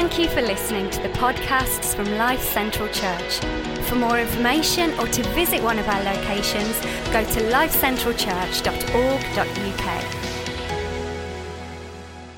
Thank you for listening to the podcasts from Life Central Church. For more information or to visit one of our locations, go to lifecentralchurch.org.uk.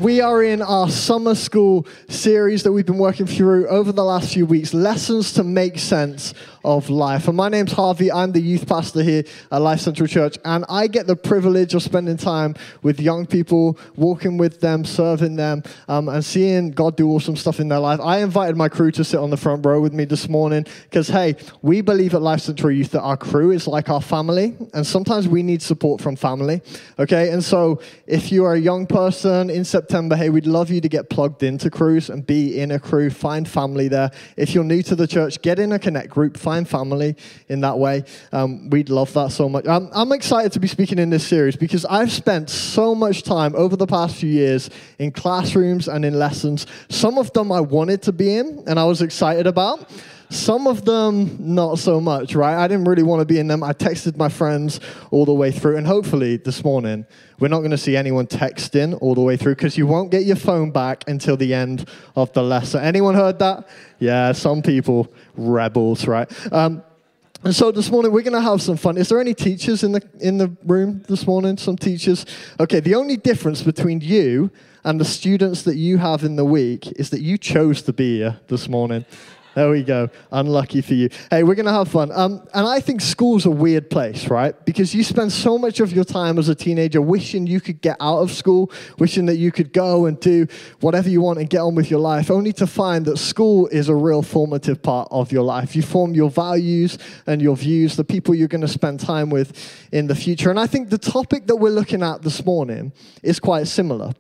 We are in our summer school series that we've been working through over the last few weeks Lessons to Make Sense of life. And my name's Harvey. I'm the youth pastor here at Life Central Church. And I get the privilege of spending time with young people, walking with them, serving them, um, and seeing God do awesome stuff in their life. I invited my crew to sit on the front row with me this morning because, hey, we believe at Life Central Youth that our crew is like our family. And sometimes we need support from family. Okay. And so if you are a young person in September, hey, we'd love you to get plugged into crews and be in a crew, find family there. If you're new to the church, get in a connect group, find family in that way. Um, we'd love that so much. I'm, I'm excited to be speaking in this series because I've spent so much time over the past few years in classrooms and in lessons. Some of them I wanted to be in and I was excited about. Some of them, not so much, right? I didn't really want to be in them. I texted my friends all the way through. And hopefully, this morning, we're not going to see anyone texting all the way through because you won't get your phone back until the end of the lesson. Anyone heard that? Yeah, some people, rebels, right? Um, and so this morning we're going to have some fun. Is there any teachers in the in the room this morning? Some teachers. Okay. The only difference between you and the students that you have in the week is that you chose to be here this morning. There we go. Unlucky for you. Hey, we're going to have fun. Um, and I think school's a weird place, right? Because you spend so much of your time as a teenager wishing you could get out of school, wishing that you could go and do whatever you want and get on with your life, only to find that school is a real formative part of your life. You form your values and your views, the people you're going to spend time with in the future. And I think the topic that we're looking at this morning is quite similar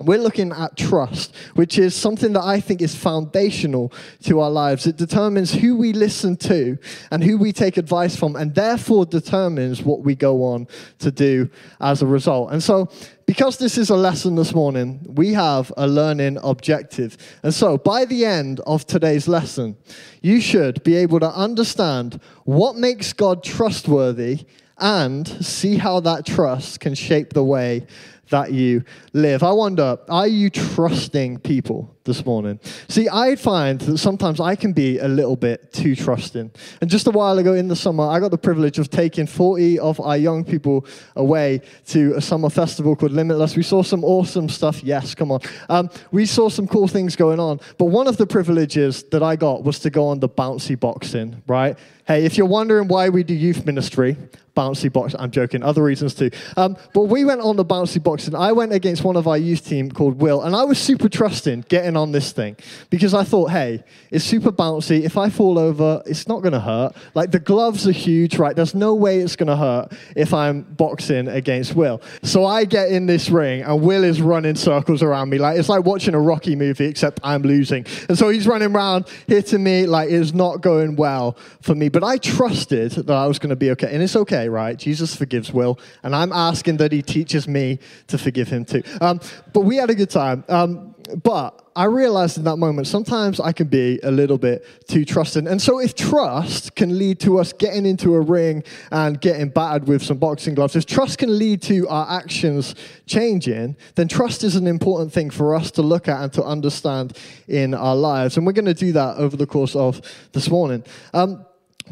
we're looking at trust, which is something that I think is foundational to our lives. It determines who we listen to and who we take advice from, and therefore determines what we go on to do as a result. And so, because this is a lesson this morning, we have a learning objective. And so, by the end of today's lesson, you should be able to understand what makes God trustworthy and see how that trust can shape the way that you live. I wonder, are you trusting people this morning? See, I find that sometimes I can be a little bit too trusting. And just a while ago in the summer, I got the privilege of taking 40 of our young people away to a summer festival called Limitless. We saw some awesome stuff. Yes, come on. Um, we saw some cool things going on. But one of the privileges that I got was to go on the bouncy boxing, right? Hey, if you're wondering why we do youth ministry, bouncy box. I'm joking. Other reasons too. Um, but we went on the bouncy box, and I went against one of our youth team called Will, and I was super trusting getting on this thing because I thought, hey, it's super bouncy. If I fall over, it's not going to hurt. Like the gloves are huge, right? There's no way it's going to hurt if I'm boxing against Will. So I get in this ring, and Will is running circles around me. Like it's like watching a Rocky movie, except I'm losing. And so he's running around, hitting me. Like it's not going well for me. But I trusted that I was going to be okay, and it's okay right? Jesus forgives Will, and I'm asking that he teaches me to forgive him too. Um, but we had a good time. Um, but I realized in that moment, sometimes I can be a little bit too trusting. And so, if trust can lead to us getting into a ring and getting battered with some boxing gloves, if trust can lead to our actions changing, then trust is an important thing for us to look at and to understand in our lives. And we're going to do that over the course of this morning. Um,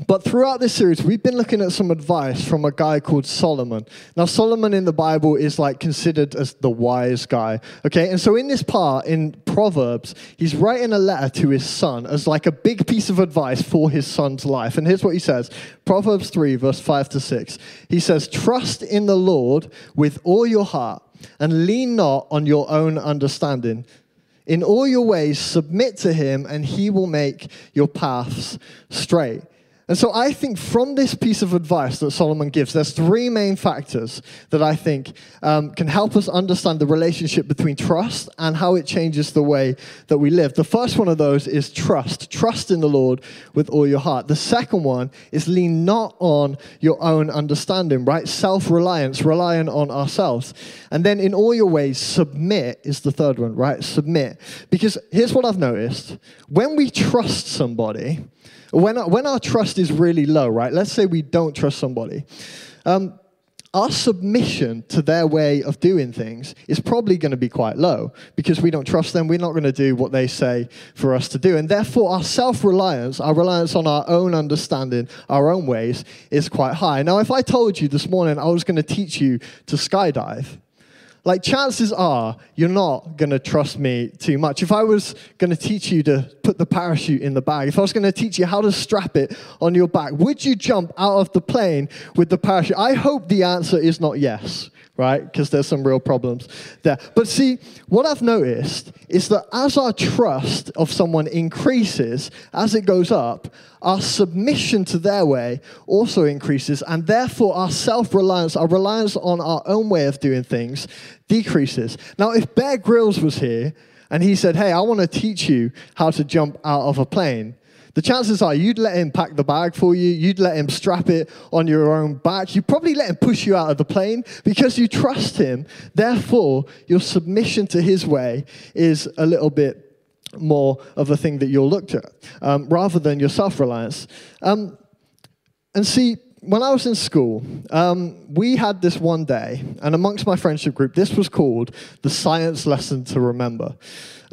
but throughout this series, we've been looking at some advice from a guy called Solomon. Now, Solomon in the Bible is like considered as the wise guy. Okay, and so in this part in Proverbs, he's writing a letter to his son as like a big piece of advice for his son's life. And here's what he says Proverbs 3, verse 5 to 6. He says, Trust in the Lord with all your heart and lean not on your own understanding. In all your ways, submit to him, and he will make your paths straight. And so I think from this piece of advice that Solomon gives, there's three main factors that I think um, can help us understand the relationship between trust and how it changes the way that we live. The first one of those is trust. Trust in the Lord with all your heart. The second one is lean not on your own understanding, right? Self reliance, relying on ourselves. And then in all your ways, submit is the third one, right? Submit. Because here's what I've noticed when we trust somebody, when, when our trust is really low, right? Let's say we don't trust somebody. Um, our submission to their way of doing things is probably going to be quite low because we don't trust them. We're not going to do what they say for us to do. And therefore, our self reliance, our reliance on our own understanding, our own ways, is quite high. Now, if I told you this morning I was going to teach you to skydive, like chances are you're not going to trust me too much. If I was going to teach you to put the parachute in the bag, if I was going to teach you how to strap it on your back, would you jump out of the plane with the parachute? I hope the answer is not yes right? Because there's some real problems there. But see, what I've noticed is that as our trust of someone increases, as it goes up, our submission to their way also increases, and therefore our self reliance, our reliance on our own way of doing things, decreases. Now, if Bear Grylls was here and he said, Hey, I want to teach you how to jump out of a plane, the chances are you'd let him pack the bag for you, you'd let him strap it on your own back, you'd probably let him push you out of the plane because you trust him. Therefore, your submission to his way is a little bit more of a thing that you'll look at um, rather than your self reliance. Um, and see, when I was in school, um, we had this one day, and amongst my friendship group, this was called the science lesson to remember.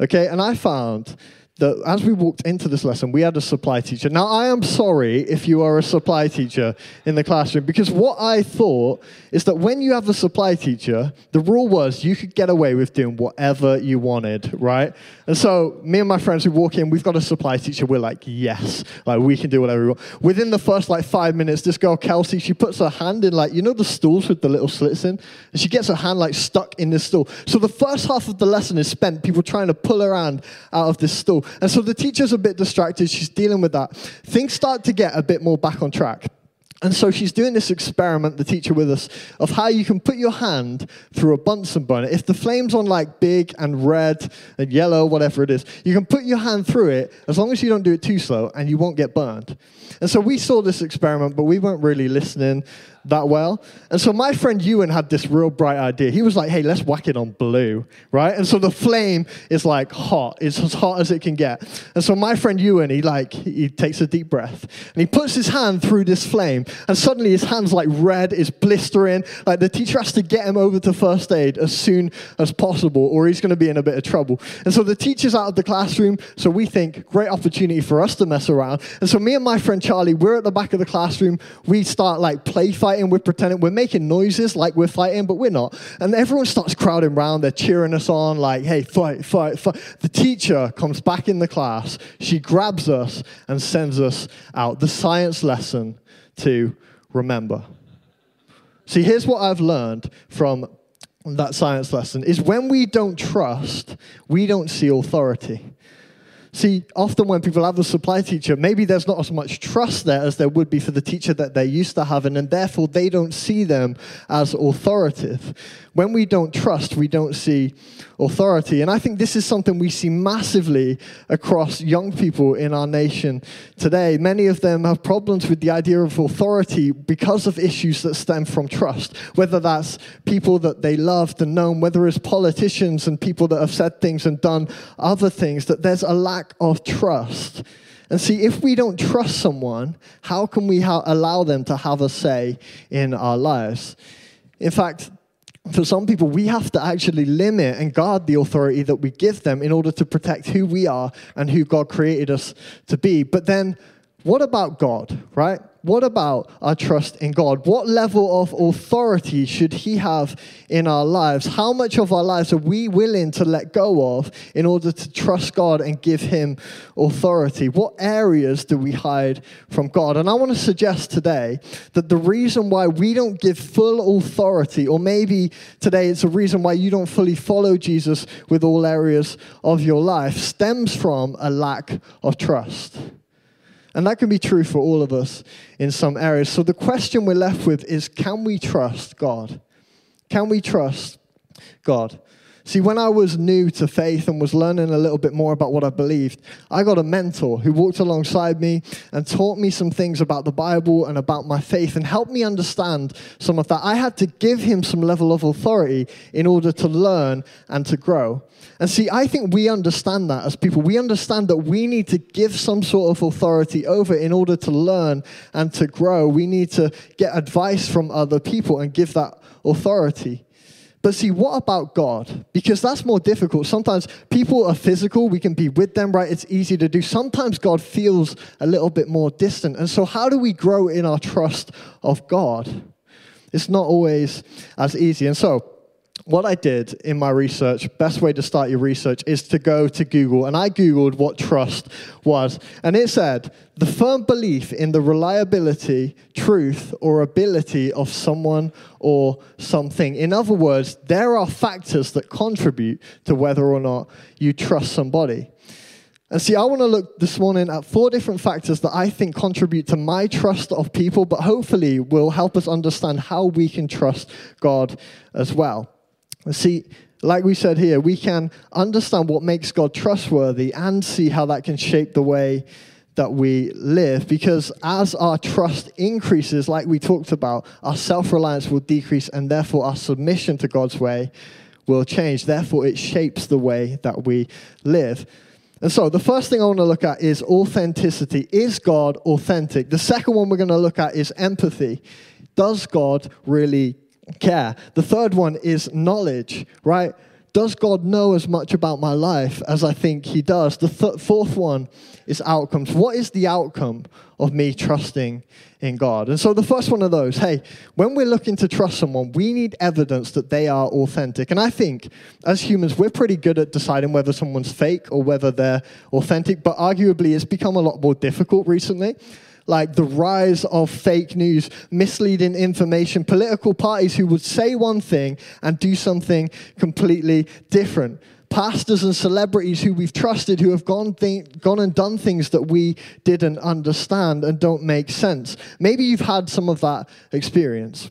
Okay, and I found that as we walked into this lesson, we had a supply teacher. Now, I am sorry if you are a supply teacher in the classroom, because what I thought is that when you have a supply teacher, the rule was you could get away with doing whatever you wanted, right? And so, me and my friends, we walk in, we've got a supply teacher, we're like, yes, like we can do whatever we want. Within the first like five minutes, this girl, Kelsey, she puts her hand in like, you know, the stools with the little slits in? And she gets her hand like stuck in this stool. So, the first half of the lesson is spent people trying to pull her hand out of this stool. And so the teacher's a bit distracted. She's dealing with that. Things start to get a bit more back on track. And so she's doing this experiment, the teacher with us, of how you can put your hand through a Bunsen burner. If the flame's on like big and red and yellow, whatever it is, you can put your hand through it as long as you don't do it too slow and you won't get burned. And so we saw this experiment, but we weren't really listening that well. And so my friend Ewan had this real bright idea. He was like, hey, let's whack it on blue, right? And so the flame is like hot. It's as hot as it can get. And so my friend Ewan, he like, he takes a deep breath and he puts his hand through this flame and suddenly his hand's like red, it's blistering. Like the teacher has to get him over to first aid as soon as possible or he's going to be in a bit of trouble. And so the teacher's out of the classroom. So we think, great opportunity for us to mess around. And so me and my friend Charlie, we're at the back of the classroom. We start like play fighting we're pretending, we're making noises like we're fighting, but we're not. And everyone starts crowding around, they're cheering us on, like, hey, fight, fight, fight. The teacher comes back in the class, she grabs us and sends us out. The science lesson to remember. See, here's what I've learned from that science lesson is when we don't trust, we don't see authority. See, often when people have a supply teacher, maybe there's not as much trust there as there would be for the teacher that they're used to having, and therefore they don't see them as authoritative. When we don't trust, we don't see authority. And I think this is something we see massively across young people in our nation today. Many of them have problems with the idea of authority because of issues that stem from trust, whether that's people that they loved and known, whether it's politicians and people that have said things and done other things, that there's a lack of trust. And see, if we don't trust someone, how can we ha- allow them to have a say in our lives? In fact, for some people, we have to actually limit and guard the authority that we give them in order to protect who we are and who God created us to be. But then, what about God, right? what about our trust in God? What level of authority should He have in our lives? How much of our lives are we willing to let go of in order to trust God and give Him authority? What areas do we hide from God? And I want to suggest today that the reason why we don't give full authority, or maybe today it's a reason why you don't fully follow Jesus with all areas of your life, stems from a lack of trust. And that can be true for all of us in some areas. So the question we're left with is can we trust God? Can we trust God? See, when I was new to faith and was learning a little bit more about what I believed, I got a mentor who walked alongside me and taught me some things about the Bible and about my faith and helped me understand some of that. I had to give him some level of authority in order to learn and to grow. And see, I think we understand that as people. We understand that we need to give some sort of authority over in order to learn and to grow. We need to get advice from other people and give that authority. But see, what about God? Because that's more difficult. Sometimes people are physical, we can be with them, right? It's easy to do. Sometimes God feels a little bit more distant. And so, how do we grow in our trust of God? It's not always as easy. And so, what I did in my research, best way to start your research is to go to Google. And I Googled what trust was. And it said the firm belief in the reliability, truth, or ability of someone or something. In other words, there are factors that contribute to whether or not you trust somebody. And see, I want to look this morning at four different factors that I think contribute to my trust of people, but hopefully will help us understand how we can trust God as well. See, like we said here, we can understand what makes God trustworthy and see how that can shape the way that we live. Because as our trust increases, like we talked about, our self reliance will decrease, and therefore our submission to God's way will change. Therefore, it shapes the way that we live. And so, the first thing I want to look at is authenticity. Is God authentic? The second one we're going to look at is empathy. Does God really care. The third one is knowledge, right? Does God know as much about my life as I think He does? The th- fourth one is outcomes. What is the outcome of me trusting in God? And so the first one of those, hey, when we're looking to trust someone, we need evidence that they are authentic. And I think as humans, we're pretty good at deciding whether someone's fake or whether they're authentic, but arguably it's become a lot more difficult recently like the rise of fake news, misleading information, political parties who would say one thing and do something completely different. Pastors and celebrities who we've trusted who have gone, th- gone and done things that we didn't understand and don't make sense. Maybe you've had some of that experience.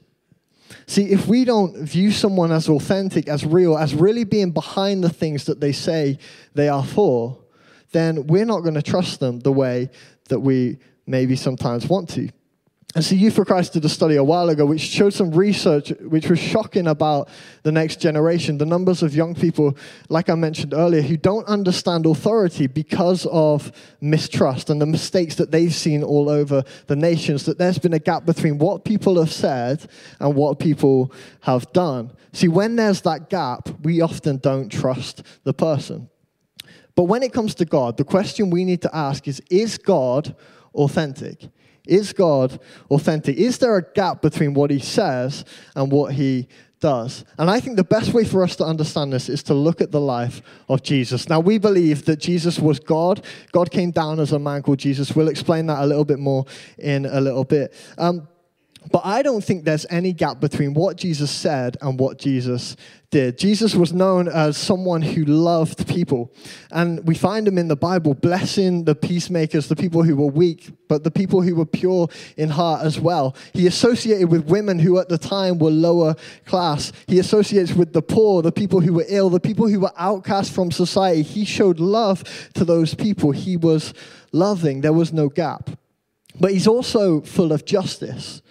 See, if we don't view someone as authentic, as real, as really being behind the things that they say they are for, then we're not going to trust them the way that we maybe sometimes want to. And so Youth for Christ did a study a while ago which showed some research which was shocking about the next generation. The numbers of young people, like I mentioned earlier, who don't understand authority because of mistrust and the mistakes that they've seen all over the nations, that there's been a gap between what people have said and what people have done. See, when there's that gap, we often don't trust the person. But when it comes to God, the question we need to ask is Is God authentic? Is God authentic? Is there a gap between what he says and what he does? And I think the best way for us to understand this is to look at the life of Jesus. Now, we believe that Jesus was God. God came down as a man called Jesus. We'll explain that a little bit more in a little bit. Um, but I don't think there's any gap between what Jesus said and what Jesus did. Jesus was known as someone who loved people. And we find him in the Bible blessing the peacemakers, the people who were weak, but the people who were pure in heart as well. He associated with women who at the time were lower class. He associates with the poor, the people who were ill, the people who were outcast from society. He showed love to those people. He was loving, there was no gap. But he's also full of justice.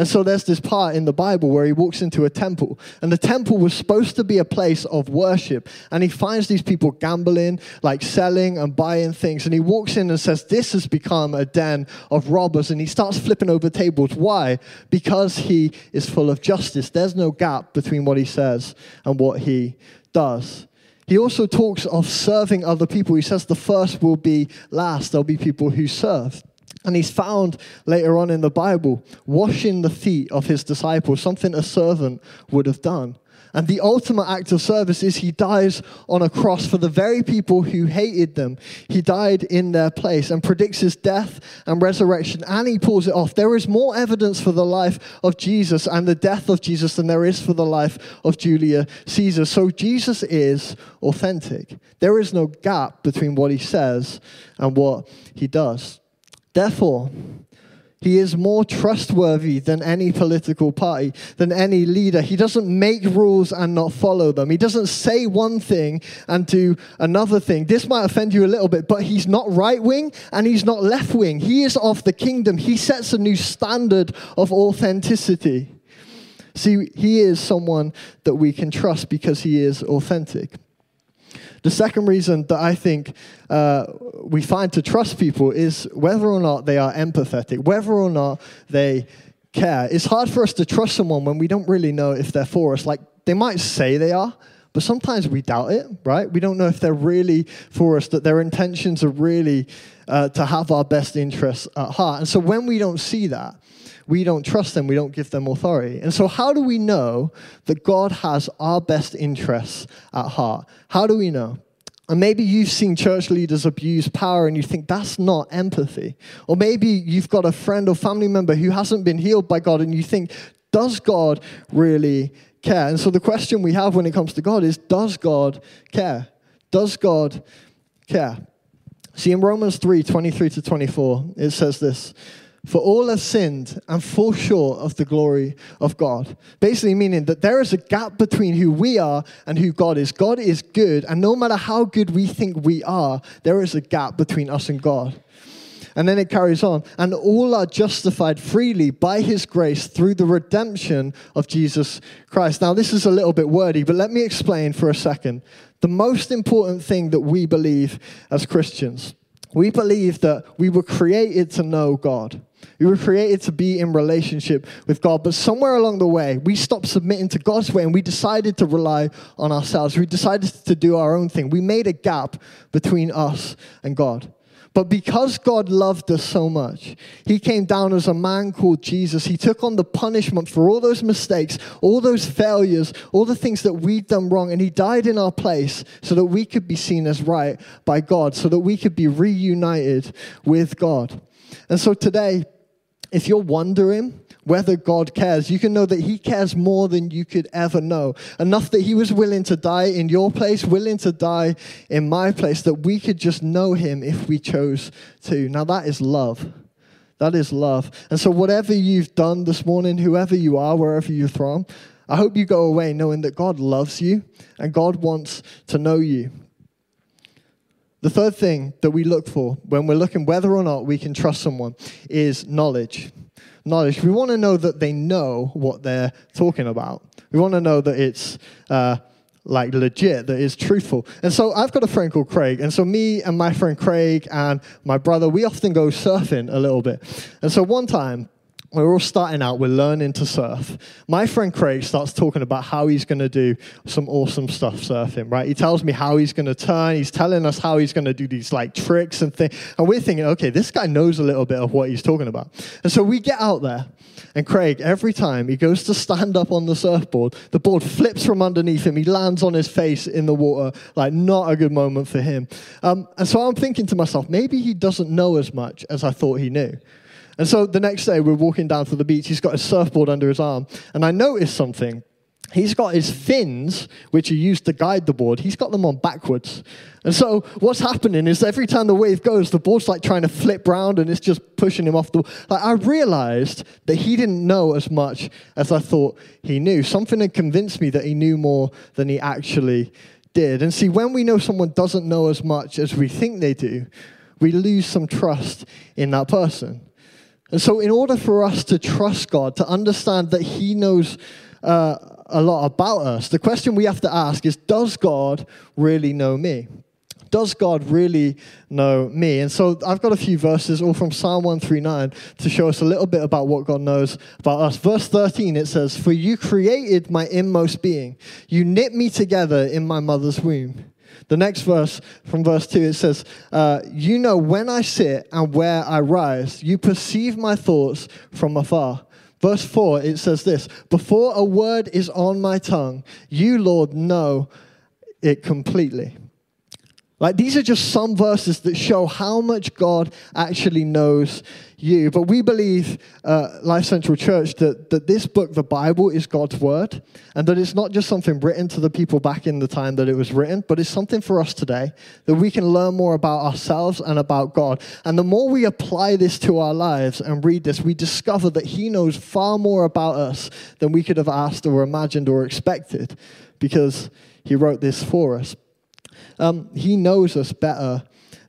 And so there's this part in the Bible where he walks into a temple, and the temple was supposed to be a place of worship. And he finds these people gambling, like selling and buying things. And he walks in and says, This has become a den of robbers. And he starts flipping over tables. Why? Because he is full of justice. There's no gap between what he says and what he does. He also talks of serving other people. He says the first will be last. There'll be people who serve. And he's found later on in the Bible washing the feet of his disciples, something a servant would have done. And the ultimate act of service is he dies on a cross for the very people who hated them. He died in their place and predicts his death and resurrection, and he pulls it off. There is more evidence for the life of Jesus and the death of Jesus than there is for the life of Julius Caesar. So Jesus is authentic. There is no gap between what he says and what he does. Therefore, He is more trustworthy than any political party, than any leader. He doesn't make rules and not follow them. He doesn't say one thing and do another thing. This might offend you a little bit, but he's not right wing and he's not left wing. He is of the kingdom. He sets a new standard of authenticity. See, he is someone that we can trust because he is authentic. The second reason that I think uh, we find to trust people is whether or not they are empathetic, whether or not they care. It's hard for us to trust someone when we don't really know if they're for us. Like, they might say they are, but sometimes we doubt it, right? We don't know if they're really for us, that their intentions are really uh, to have our best interests at heart. And so when we don't see that, we don't trust them, we don't give them authority. And so, how do we know that God has our best interests at heart? How do we know? And maybe you've seen church leaders abuse power and you think that's not empathy. Or maybe you've got a friend or family member who hasn't been healed by God and you think, does God really care? And so the question we have when it comes to God is, does God care? Does God care? See, in Romans 3 23 to 24, it says this for all have sinned and fall short of the glory of God. Basically, meaning that there is a gap between who we are and who God is. God is good, and no matter how good we think we are, there is a gap between us and God. And then it carries on. And all are justified freely by his grace through the redemption of Jesus Christ. Now, this is a little bit wordy, but let me explain for a second. The most important thing that we believe as Christians we believe that we were created to know God. We were created to be in relationship with God, but somewhere along the way, we stopped submitting to God's way and we decided to rely on ourselves. We decided to do our own thing. We made a gap between us and God. But because God loved us so much, He came down as a man called Jesus. He took on the punishment for all those mistakes, all those failures, all the things that we'd done wrong, and He died in our place so that we could be seen as right by God, so that we could be reunited with God. And so today, if you're wondering whether God cares, you can know that He cares more than you could ever know. Enough that He was willing to die in your place, willing to die in my place, that we could just know Him if we chose to. Now, that is love. That is love. And so, whatever you've done this morning, whoever you are, wherever you're from, I hope you go away knowing that God loves you and God wants to know you. The third thing that we look for when we're looking whether or not we can trust someone is knowledge. Knowledge. We want to know that they know what they're talking about. We want to know that it's uh, like legit, that it's truthful. And so I've got a friend called Craig. And so me and my friend Craig and my brother, we often go surfing a little bit. And so one time, we're all starting out, we're learning to surf. My friend Craig starts talking about how he's going to do some awesome stuff surfing, right? He tells me how he's going to turn, he's telling us how he's going to do these like tricks and things. And we're thinking, okay, this guy knows a little bit of what he's talking about. And so we get out there, and Craig, every time he goes to stand up on the surfboard, the board flips from underneath him. He lands on his face in the water, like not a good moment for him. Um, and so I'm thinking to myself, maybe he doesn't know as much as I thought he knew. And so the next day, we're walking down to the beach. He's got a surfboard under his arm. And I noticed something. He's got his fins, which are used to guide the board, he's got them on backwards. And so what's happening is every time the wave goes, the board's like trying to flip round and it's just pushing him off the. Like I realized that he didn't know as much as I thought he knew. Something had convinced me that he knew more than he actually did. And see, when we know someone doesn't know as much as we think they do, we lose some trust in that person. And so, in order for us to trust God, to understand that He knows uh, a lot about us, the question we have to ask is Does God really know me? Does God really know me? And so I've got a few verses, all from Psalm 139, to show us a little bit about what God knows about us. Verse 13, it says, For you created my inmost being, you knit me together in my mother's womb. The next verse, from verse 2, it says, uh, You know when I sit and where I rise, you perceive my thoughts from afar. Verse 4, it says this Before a word is on my tongue, you, Lord, know it completely. Like these are just some verses that show how much God actually knows you. But we believe, uh, Life Central Church, that, that this book, the Bible, is God's word, and that it's not just something written to the people back in the time that it was written, but it's something for us today that we can learn more about ourselves and about God. And the more we apply this to our lives and read this, we discover that He knows far more about us than we could have asked or imagined or expected, because He wrote this for us um, he knows us better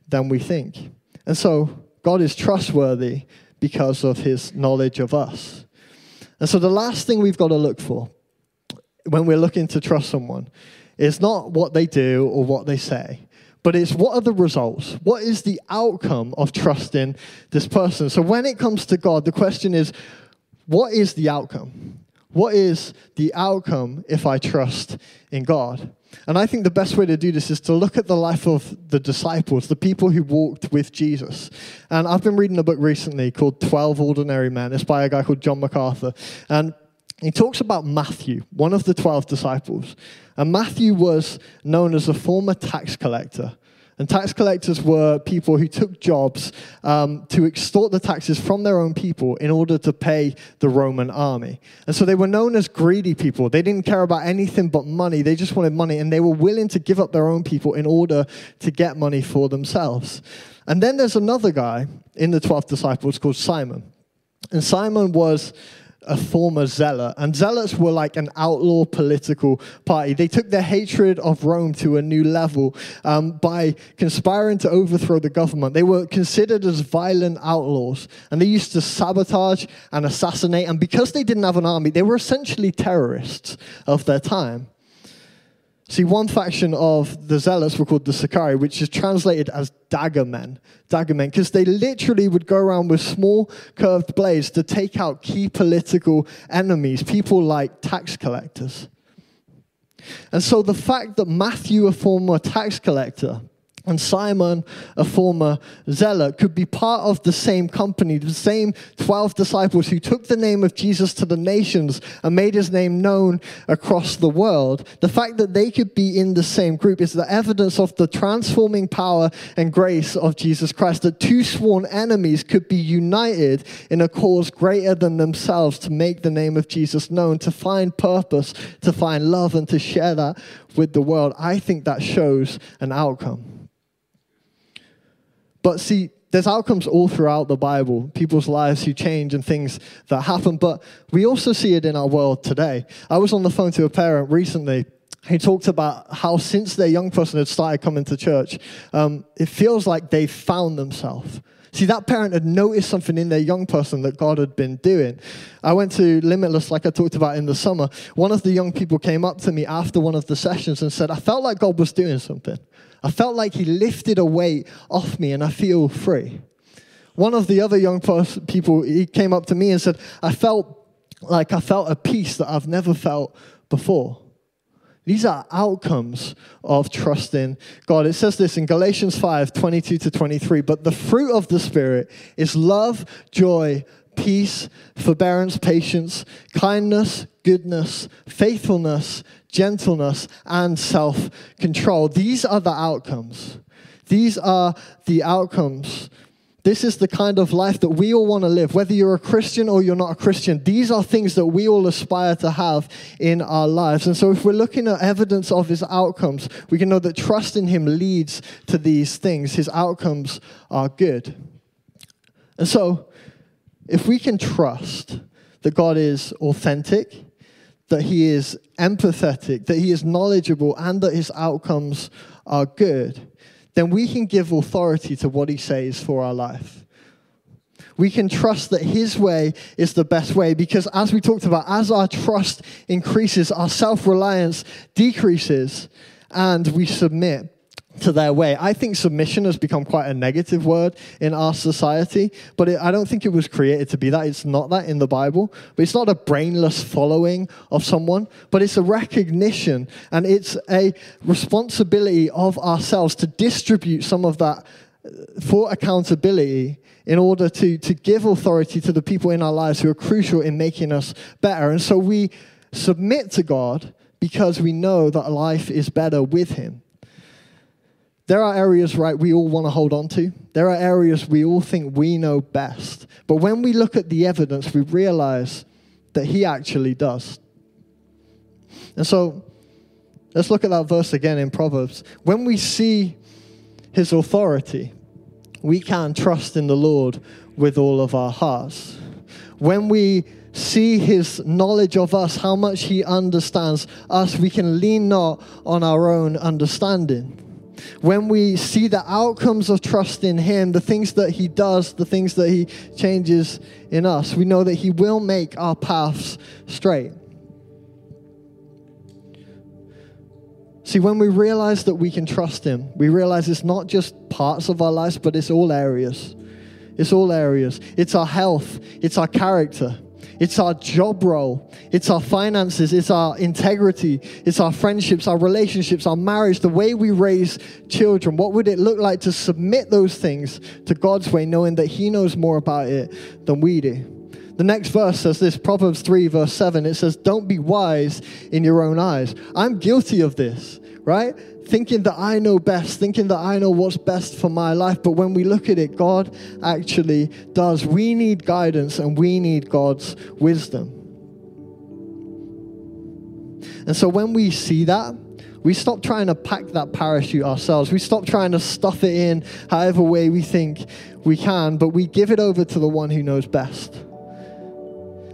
than we think. And so God is trustworthy because of his knowledge of us. And so the last thing we've got to look for when we're looking to trust someone is not what they do or what they say, but it's what are the results? What is the outcome of trusting this person? So when it comes to God, the question is, what is the outcome? What is the outcome if I trust in God? And I think the best way to do this is to look at the life of the disciples, the people who walked with Jesus. And I've been reading a book recently called 12 Ordinary Men. It's by a guy called John MacArthur. And he talks about Matthew, one of the 12 disciples. And Matthew was known as a former tax collector. And tax collectors were people who took jobs um, to extort the taxes from their own people in order to pay the Roman army. And so they were known as greedy people. They didn't care about anything but money. They just wanted money, and they were willing to give up their own people in order to get money for themselves. And then there's another guy in the 12 disciples called Simon. And Simon was a former zealot. And zealots were like an outlaw political party. They took their hatred of Rome to a new level um, by conspiring to overthrow the government. They were considered as violent outlaws, and they used to sabotage and assassinate. And because they didn't have an army, they were essentially terrorists of their time. See, one faction of the Zealots were called the Sicarii, which is translated as dagger men. Dagger men, because they literally would go around with small curved blades to take out key political enemies, people like tax collectors. And so the fact that Matthew, a former tax collector, and Simon, a former zealot, could be part of the same company, the same 12 disciples who took the name of Jesus to the nations and made his name known across the world. The fact that they could be in the same group is the evidence of the transforming power and grace of Jesus Christ, that two sworn enemies could be united in a cause greater than themselves to make the name of Jesus known, to find purpose, to find love, and to share that with the world. I think that shows an outcome. But see, there's outcomes all throughout the Bible, people's lives who change and things that happen, but we also see it in our world today. I was on the phone to a parent recently he talked about how since their young person had started coming to church, um, it feels like they found themselves. See, that parent had noticed something in their young person that God had been doing. I went to Limitless, like I talked about in the summer. One of the young people came up to me after one of the sessions and said, I felt like God was doing something. I felt like he lifted a weight off me and I feel free. One of the other young people, he came up to me and said, I felt like I felt a peace that I've never felt before. These are outcomes of trusting God. It says this in Galatians 5 22 to 23. But the fruit of the Spirit is love, joy, peace, forbearance, patience, kindness, goodness, faithfulness, gentleness, and self control. These are the outcomes. These are the outcomes. This is the kind of life that we all want to live, whether you're a Christian or you're not a Christian. These are things that we all aspire to have in our lives. And so, if we're looking at evidence of his outcomes, we can know that trust in him leads to these things. His outcomes are good. And so, if we can trust that God is authentic, that he is empathetic, that he is knowledgeable, and that his outcomes are good, then we can give authority to what he says for our life. We can trust that his way is the best way because, as we talked about, as our trust increases, our self reliance decreases, and we submit to their way. I think submission has become quite a negative word in our society, but it, I don't think it was created to be that. It's not that in the Bible. But it's not a brainless following of someone, but it's a recognition and it's a responsibility of ourselves to distribute some of that uh, for accountability in order to, to give authority to the people in our lives who are crucial in making us better. And so we submit to God because we know that life is better with Him there are areas, right, we all want to hold on to. There are areas we all think we know best. But when we look at the evidence, we realize that He actually does. And so let's look at that verse again in Proverbs. When we see His authority, we can trust in the Lord with all of our hearts. When we see his knowledge of us, how much he understands us, we can lean not on our own understanding. When we see the outcomes of trust in him, the things that he does, the things that he changes in us, we know that he will make our paths straight. See, when we realize that we can trust Him, we realize it's not just parts of our lives, but it's all areas. It's all areas. It's our health, it's our character, it's our job role, it's our finances, it's our integrity, it's our friendships, our relationships, our marriage, the way we raise children. What would it look like to submit those things to God's way, knowing that He knows more about it than we do? The next verse says this Proverbs 3, verse 7. It says, Don't be wise in your own eyes. I'm guilty of this, right? Thinking that I know best, thinking that I know what's best for my life. But when we look at it, God actually does. We need guidance and we need God's wisdom. And so when we see that, we stop trying to pack that parachute ourselves. We stop trying to stuff it in however way we think we can, but we give it over to the one who knows best.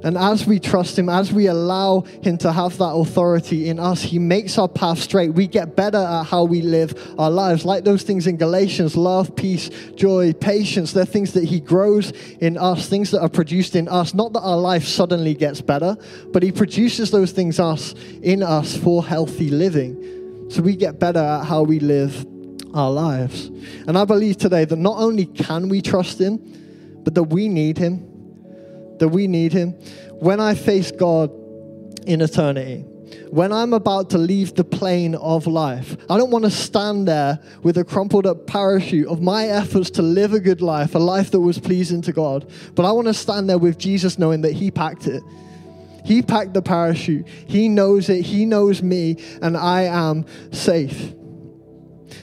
And as we trust Him, as we allow Him to have that authority in us, He makes our path straight. We get better at how we live our lives. Like those things in Galatians love, peace, joy, patience. They're things that He grows in us, things that are produced in us. Not that our life suddenly gets better, but He produces those things us in us for healthy living. So we get better at how we live our lives. And I believe today that not only can we trust Him, but that we need Him that we need Him. When I face God in eternity, when I'm about to leave the plane of life, I don't want to stand there with a crumpled up parachute of my efforts to live a good life, a life that was pleasing to God. But I want to stand there with Jesus knowing that He packed it. He packed the parachute. He knows it. He knows me, and I am safe.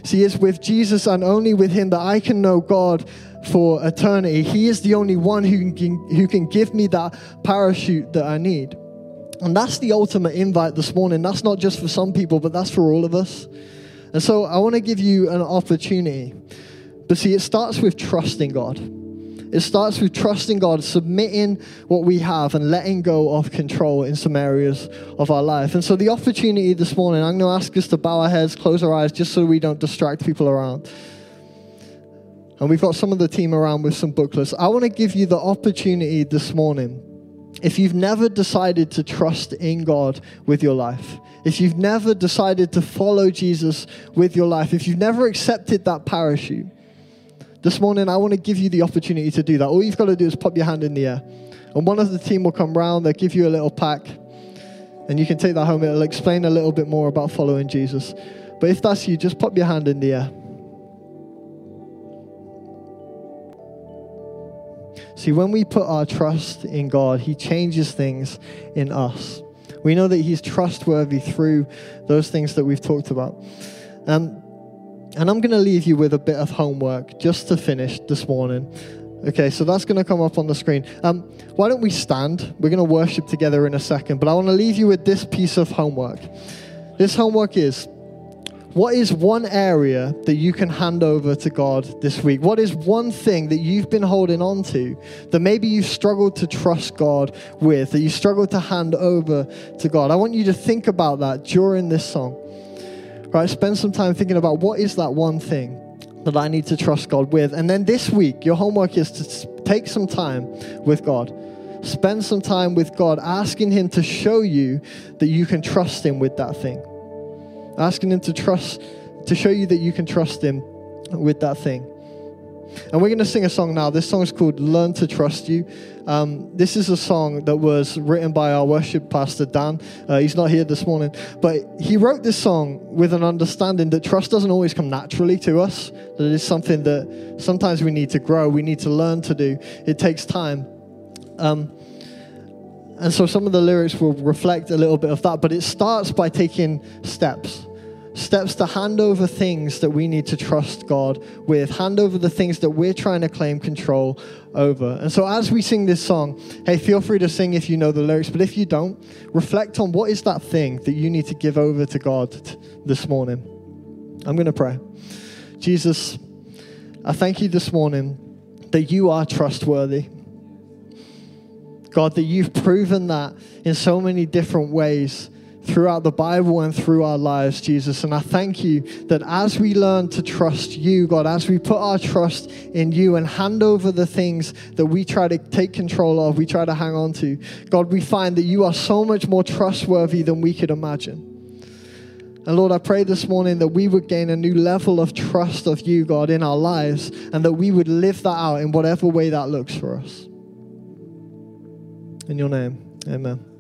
See, it's with Jesus and only with Him that I can know God for eternity. He is the only one who can, who can give me that parachute that I need. And that's the ultimate invite this morning. That's not just for some people, but that's for all of us. And so I want to give you an opportunity. But see, it starts with trusting God. It starts with trusting God, submitting what we have, and letting go of control in some areas of our life. And so, the opportunity this morning, I'm going to ask us to bow our heads, close our eyes, just so we don't distract people around. And we've got some of the team around with some booklets. I want to give you the opportunity this morning. If you've never decided to trust in God with your life, if you've never decided to follow Jesus with your life, if you've never accepted that parachute, this morning I want to give you the opportunity to do that. All you've got to do is pop your hand in the air. And one of the team will come round, they'll give you a little pack, and you can take that home. It'll explain a little bit more about following Jesus. But if that's you, just pop your hand in the air. See, when we put our trust in God, He changes things in us. We know that He's trustworthy through those things that we've talked about. Um, and I'm going to leave you with a bit of homework just to finish this morning. Okay, so that's going to come up on the screen. Um, why don't we stand? We're going to worship together in a second, but I want to leave you with this piece of homework. This homework is what is one area that you can hand over to God this week? What is one thing that you've been holding on to that maybe you've struggled to trust God with, that you struggled to hand over to God? I want you to think about that during this song. Right? Spend some time thinking about what is that one thing that I need to trust God with. And then this week, your homework is to take some time with God. Spend some time with God, asking Him to show you that you can trust Him with that thing asking Him to trust, to show you that you can trust Him with that thing. And we're going to sing a song now. This song is called Learn to Trust You. Um, this is a song that was written by our worship pastor, Dan. Uh, he's not here this morning, but he wrote this song with an understanding that trust doesn't always come naturally to us, that it is something that sometimes we need to grow, we need to learn to do. It takes time. Um, and so some of the lyrics will reflect a little bit of that, but it starts by taking steps steps to hand over things that we need to trust God with, hand over the things that we're trying to claim control over. And so as we sing this song, hey, feel free to sing if you know the lyrics, but if you don't, reflect on what is that thing that you need to give over to God t- this morning. I'm going to pray. Jesus, I thank you this morning that you are trustworthy. God, that you've proven that in so many different ways throughout the Bible and through our lives, Jesus. And I thank you that as we learn to trust you, God, as we put our trust in you and hand over the things that we try to take control of, we try to hang on to, God, we find that you are so much more trustworthy than we could imagine. And Lord, I pray this morning that we would gain a new level of trust of you, God, in our lives, and that we would live that out in whatever way that looks for us. In your name, amen.